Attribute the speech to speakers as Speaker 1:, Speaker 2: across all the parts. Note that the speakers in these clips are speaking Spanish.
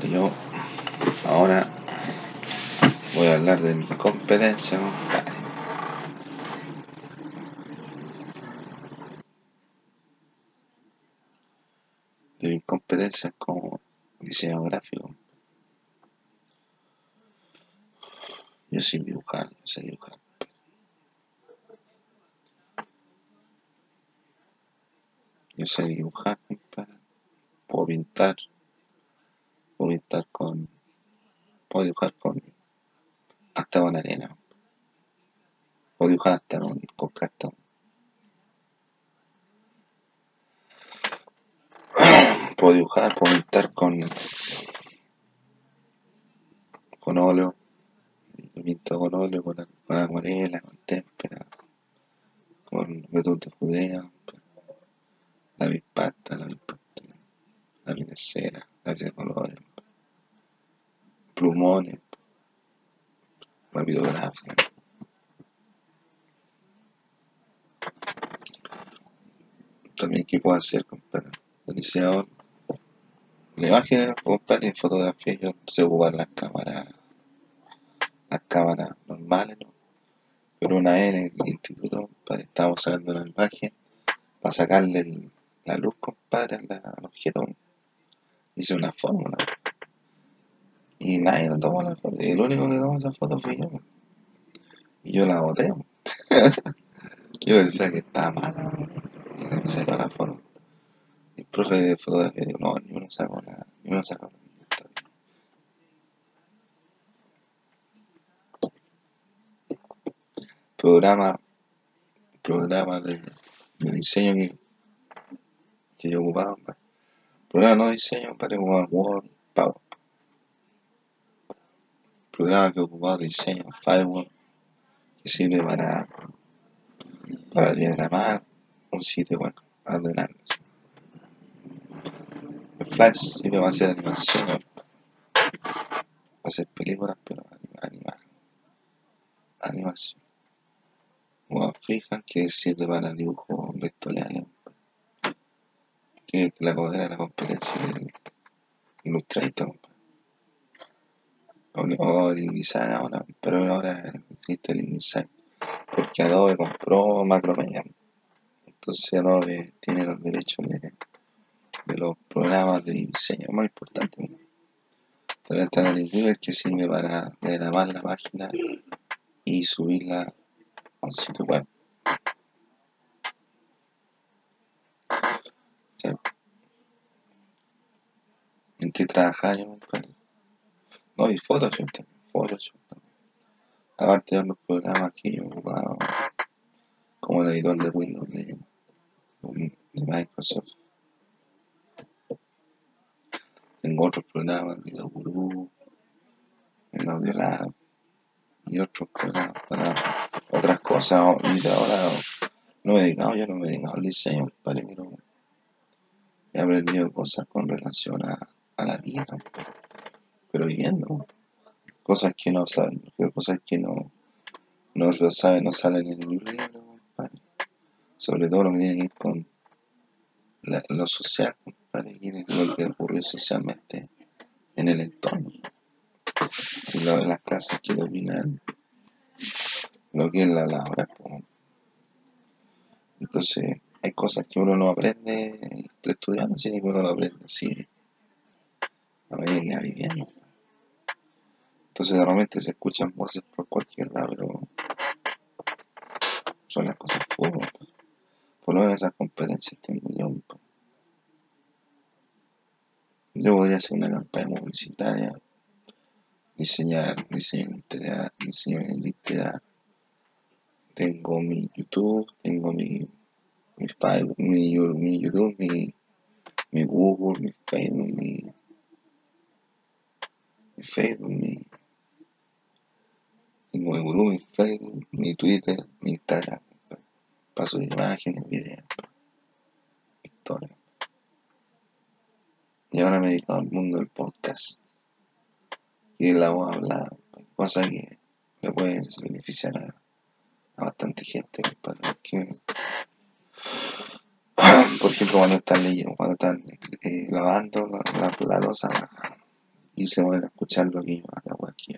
Speaker 1: Yo ahora voy a hablar de mi competencia, compadre. De mis competencias como diseñador gráfico. Yo sé dibujar, sé dibujar. Yo sé dibujar. Puedo pintar. Pintar con. Puedo dibujar con. Hasta con arena. Puedo dibujar hasta con, con cartón. Puedo dibujar, puedo pintar con. con óleo. Pinto con óleo, con, con acuarela, con témpera, con betún de judea, la bispasta, la bispasta, la de cera, la de colores, plumones, rapidografía. También, ¿qué puedo hacer, compadre? El de imágenes, compadre, en fotografía yo sé ocupar las cámaras, las cámaras normales, ¿no? Pero una vez en el instituto, compadre, estábamos sacando una imagen para sacarle la luz, compadre, la- al objeto. Hice una fórmula. Y nadie nos tomó la foto. El único que tomó esa foto fui yo. Y yo la boté. Yo pensaba que estaba mal. Y me salió la foto. El profe de fotografía dijo, no, ni uno sacó nada. Ni uno sacó nada. Programa, programa de, diseño que, yo ocupaba. Programa no diseño, para Word, Power. Programa que ocupaba de diseño, Firewall, que sirve para, para diagramar un sitio web, ordenarlo. El Flash sirve para hacer animaciones, hacer películas, pero anima, anima- animación. O Freehand, que sirve para dibujos vectoriales, que es la codera de la competencia del Illustrator. O, el ahora, pero ahora existe el InDesign, porque Adobe compró Macromedia. Entonces Adobe tiene los derechos de, de los programas de diseño más importantes. También está el Weaver que sirve para grabar la página y subirla a un sitio web. ¿En qué compadre? No, y Photoshop también. Photoshop. Aparte de los programas que yo he ocupado, como el editor de Windows de, de Microsoft. Tengo otros programas, Video Guru, el Audiolab y otros programas para otras cosas. Y ahora no me he dedicado, yo no me he dedicado al diseño, pero he aprendido cosas con relación a, a la vida, pero viviendo. Cosas que no saben, cosas que no, no lo saben, no salen en un libro. Sobre todo lo que tiene que ver con la- lo social, compadre, lo que ocurrió socialmente en el entorno. Lo las clases que dominan lo que es la labor. po. Entonces, hay cosas que uno no aprende estudiando, sino que uno lo aprende así, a medida que va viviendo. Entonces, normalmente se escuchan voces por cualquier lado, pero son las cosas fútbol. Por lo menos esas competencias tengo yo. po. Yo podría hacer una campaña publicitaria, diseñar, diseño identidad, diseño. Tengo mi YouTube, tengo mi, mi Facebook, mi, mi YouTube, mi, mi Google, mi Facebook, mi, mi Facebook, mi, tengo mi Google, mi Facebook, mi Twitter, mi Instagram, para subir imágenes, videos, historias. Y ahora me he dedicado al mundo del podcast, que es la voz hablada, cosa que le puede beneficiar a, bastante gente, porque por ejemplo cuando están leyendo, cuando están eh, lavando la, la, la loza y se van a escuchar lo que yo hago aquí.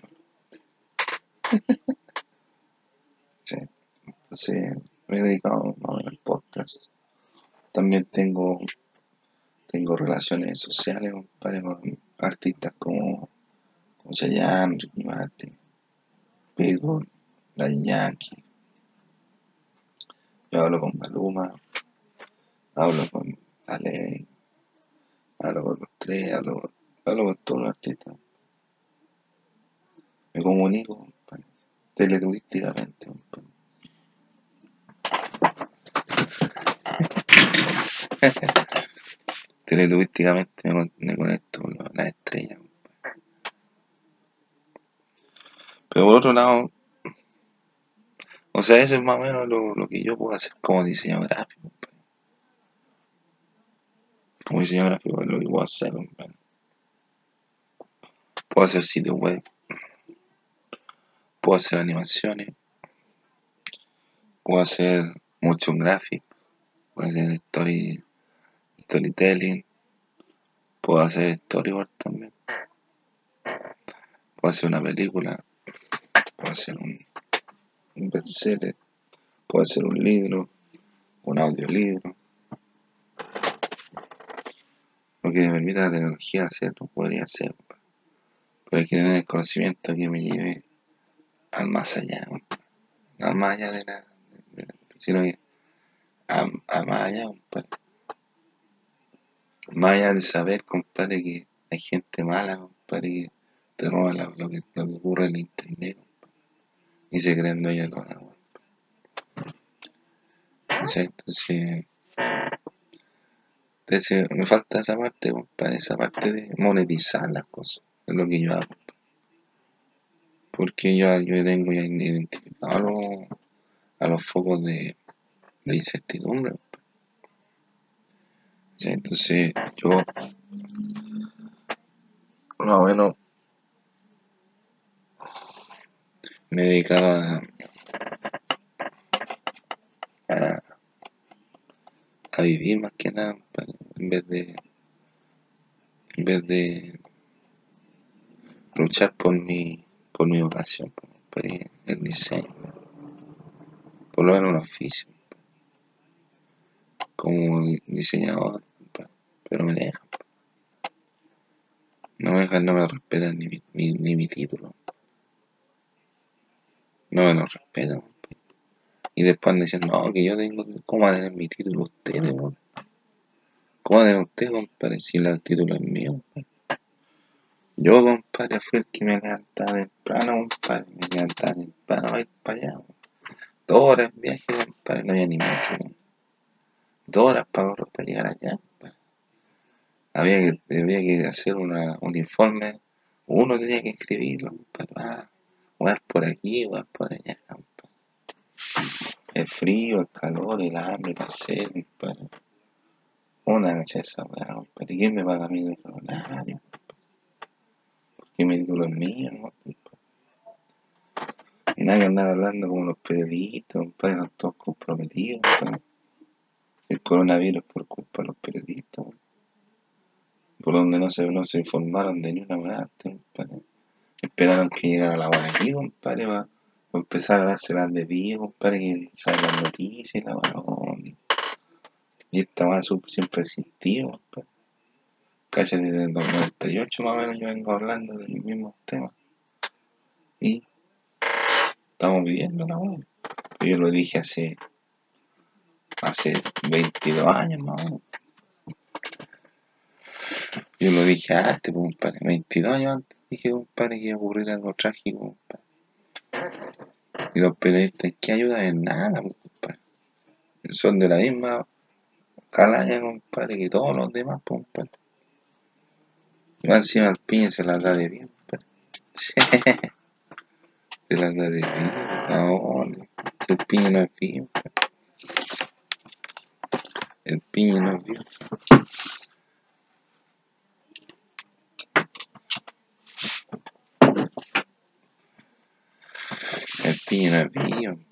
Speaker 1: Sí. Entonces me he dedicado más al podcast. También tengo tengo relaciones sociales compadre, con artistas como, como Chayanne, Ricky Martin, Pitbull, La Yankee. Yo hablo con Maluma, hablo con Ale, hablo con los tres, hablo, hablo con todos los artistas. Me comunico, compadre. teleturísticamente me, me conecto con las estrellas. Pero por otro lado, o sea, eso es más o menos lo, lo que yo puedo hacer como diseñador gráfico. Como diseñador gráfico es lo que puedo hacer. Puedo hacer sitios web. Puedo hacer animaciones. Puedo hacer motion graphic. Puedo hacer story storytelling, puedo hacer storyboard también, puedo hacer una película, puedo hacer un, un bestseller, puedo hacer un libro, un audiolibro. Lo que me permite la tecnología hacerlo, podría hacer, pero hay que tener el conocimiento que me lleve al más allá, al más allá de la, sino que a, más allá, más allá de saber, compadre, que hay gente mala, compadre, que te roba lo, que, lo que ocurre en internet, compadre, y se creen dueños de la entonces, entonces, me falta esa parte, compadre, esa parte de monetizar las cosas, es lo que yo hago. Porque yo, yo tengo ya identificado a los, a focos de, de incertidumbre. Entonces yo más o menos me he dedicado a, a, vivir más que nada en vez de en vez de luchar por mi por mi vocación por el diseño por lo menos un oficio como diseñador, pero me dejan. No me dejan, no me respetan ni mi, ni, mi título. No me lo respetan. Y después me dicen, no, que yo tengo, ¿cómo va a tener mi título ustedes, ¿Cómo va a tener usted, compadre, si el título es mío? Yo, compadre, fui el que me levantaba temprano, compadre, me levantaba temprano a ir para allá. Dos horas en viaje, compadre, no había ni mucho, dos horas para, llegar allá. Había que, había que hacer una, un informe, uno tenía que escribirlo, para jugar por aquí, jugar por allá. El frío, el calor, el hambre, el hacer, para una esa weá, ¿Y quién me paga a mí eso? Nadie. Porque mi título es mío, ¿no? Y nadie andaba hablando como los periodistas, compadre, no todos comprometidos, el coronavirus por culpa de los periodistas, por donde no se, no informaron de ni una weá Esperaron que llegara la weá aquí, compadre, para, empezar a darse las de pie, compadre, que sabe las noticias la weá. Y esta weá siempre existió, compadre. Casi desde el 98 más o menos yo vengo hablando de los mismos temas. Y estamos viviendo la weá. Yo lo dije hace hace 22 años más o menos. Yo lo dije antes, compadre, 22 años antes dije, compadre, que iba a ocurrir algo trágico, compadre. Y los periodistas que ayudan en nada, compadre. Son de la misma calaña, compadre, que todos los demás, compadre. Y más encima el piña se las da de bien, se las da de bien. No, el piña no es bien, compadre. El piña no bien. El piña no bien,